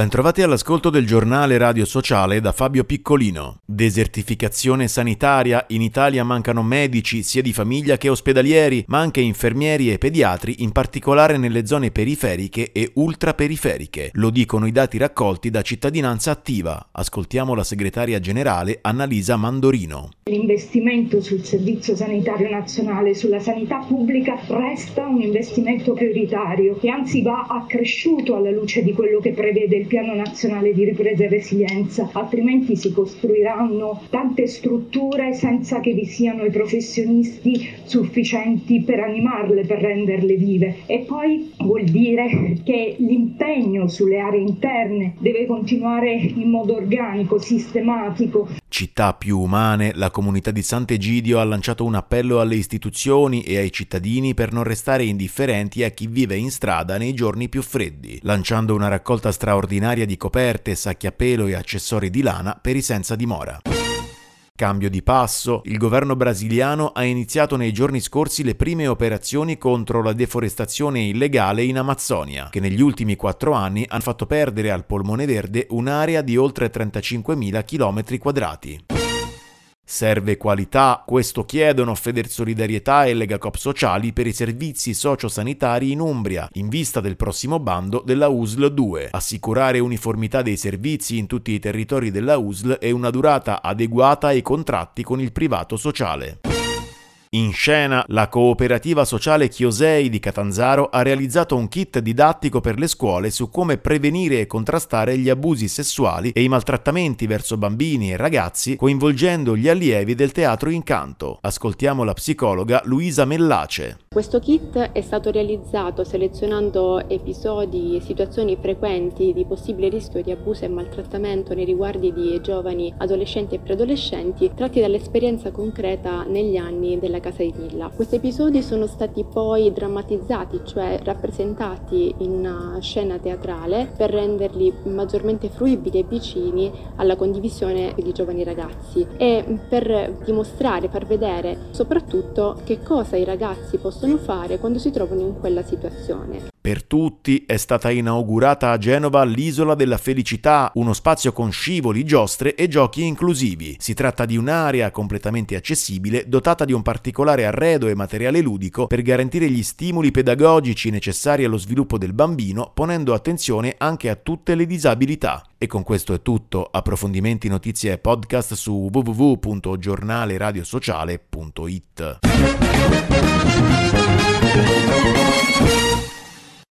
Bentrovati all'ascolto del giornale radio sociale da Fabio Piccolino. Desertificazione sanitaria, in Italia mancano medici sia di famiglia che ospedalieri, ma anche infermieri e pediatri, in particolare nelle zone periferiche e ultraperiferiche. Lo dicono i dati raccolti da Cittadinanza Attiva. Ascoltiamo la segretaria generale Annalisa Mandorino. L'investimento sul Servizio Sanitario Nazionale, sulla sanità pubblica, resta un investimento prioritario che anzi va accresciuto alla luce di quello che prevede il Piano Nazionale di Ripresa e Resilienza, altrimenti si costruiranno tante strutture senza che vi siano i professionisti sufficienti per animarle, per renderle vive. E poi vuol dire che l'impegno sulle aree interne deve continuare in modo organico, sistematico, Città più umane, la comunità di Sant'Egidio ha lanciato un appello alle istituzioni e ai cittadini per non restare indifferenti a chi vive in strada nei giorni più freddi, lanciando una raccolta straordinaria di coperte, sacchi a pelo e accessori di lana per i senza dimora. Cambio di passo, il governo brasiliano ha iniziato nei giorni scorsi le prime operazioni contro la deforestazione illegale in Amazzonia, che negli ultimi quattro anni hanno fatto perdere al polmone verde un'area di oltre 35.000 km quadrati. Serve qualità, questo chiedono Federsolidarietà e Legacoop Sociali per i servizi sociosanitari in Umbria, in vista del prossimo bando della USL 2. Assicurare uniformità dei servizi in tutti i territori della USL e una durata adeguata ai contratti con il privato sociale. In scena, la cooperativa sociale Chiosei di Catanzaro ha realizzato un kit didattico per le scuole su come prevenire e contrastare gli abusi sessuali e i maltrattamenti verso bambini e ragazzi, coinvolgendo gli allievi del teatro Incanto. Ascoltiamo la psicologa Luisa Mellace. Questo kit è stato realizzato selezionando episodi e situazioni frequenti di possibile rischio di abuso e maltrattamento nei riguardi di giovani, adolescenti e preadolescenti, tratti dall'esperienza concreta negli anni della casa di Villa. Questi episodi sono stati poi drammatizzati, cioè rappresentati in una scena teatrale per renderli maggiormente fruibili e vicini alla condivisione di giovani ragazzi e per dimostrare, far vedere soprattutto che cosa i ragazzi possono fare quando si trovano in quella situazione. Per tutti è stata inaugurata a Genova l'Isola della Felicità, uno spazio con scivoli, giostre e giochi inclusivi. Si tratta di un'area completamente accessibile, dotata di un particolare arredo e materiale ludico per garantire gli stimoli pedagogici necessari allo sviluppo del bambino, ponendo attenzione anche a tutte le disabilità. E con questo è tutto. Approfondimenti, notizie e podcast su www.giornaleradiosociale.it. Thank you.